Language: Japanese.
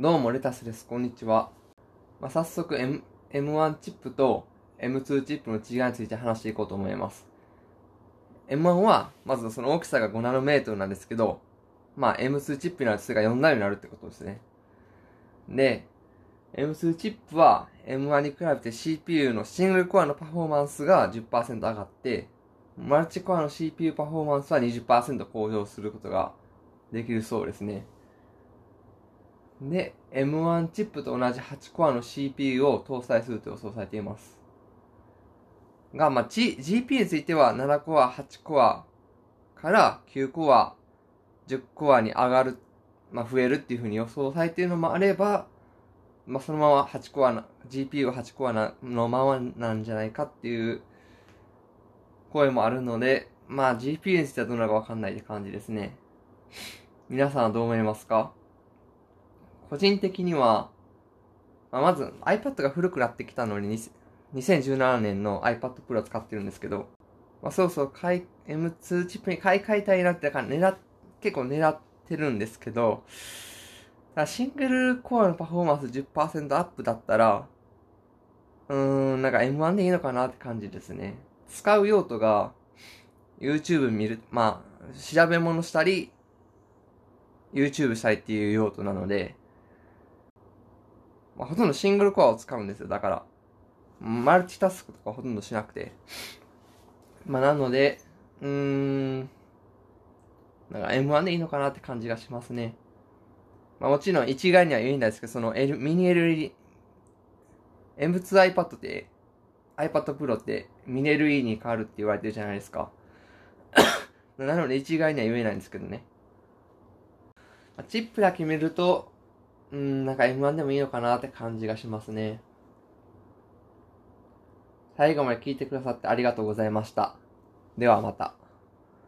どうも、レタスです。こんにちは。まあ、早速、M、M1 チップと M2 チップの違いについて話していこうと思います。M1 は、まずその大きさが5ナノメートルなんですけど、まあ、M2 チップになるとそれが4ナノになるってことですね。で、M2 チップは M1 に比べて CPU のシングルコアのパフォーマンスが10%上がって、マルチコアの CPU パフォーマンスは20%向上することができるそうですね。で、M1 チップと同じ8コアの CPU を搭載すると予想されています。が、まあ、G、GP については7コア、8コアから9コア、10コアに上がる、まあ、増えるっていうふうに予想されているのもあれば、まあ、そのまま8コアな、GPU が8コアなのままなんじゃないかっていう声もあるので、まあ GPU についてはどうなるかわかんないって感じですね。皆さんはどう思いますか？個人的には、まあ、まず iPad が古くなってきたのに2017年の iPad Pro 使ってるんですけど、まあ、そうそう、M2 チップに買い替えたいなってか狙結構狙ってるんですけど、シングルコアのパフォーマンス10%アップだったら、うーん、なんか M1 でいいのかなって感じですね。使う用途が、YouTube 見る、まあ、調べ物したり、YouTube したいっていう用途なので、まあ、ほとんどシングルコアを使うんですよ。だから、マルチタスクとかほとんどしなくて。まあ、なので、うーん、なんか M1 でいいのかなって感じがしますね。まあもちろん一概には言えないですけど、その、L、ミニ LED、M2 iPad って、iPad Pro ってミニ LED に変わるって言われてるじゃないですか。なので一概には言えないんですけどね。チップだけ見ると、うん、なんか M1 でもいいのかなって感じがしますね。最後まで聞いてくださってありがとうございました。ではまた。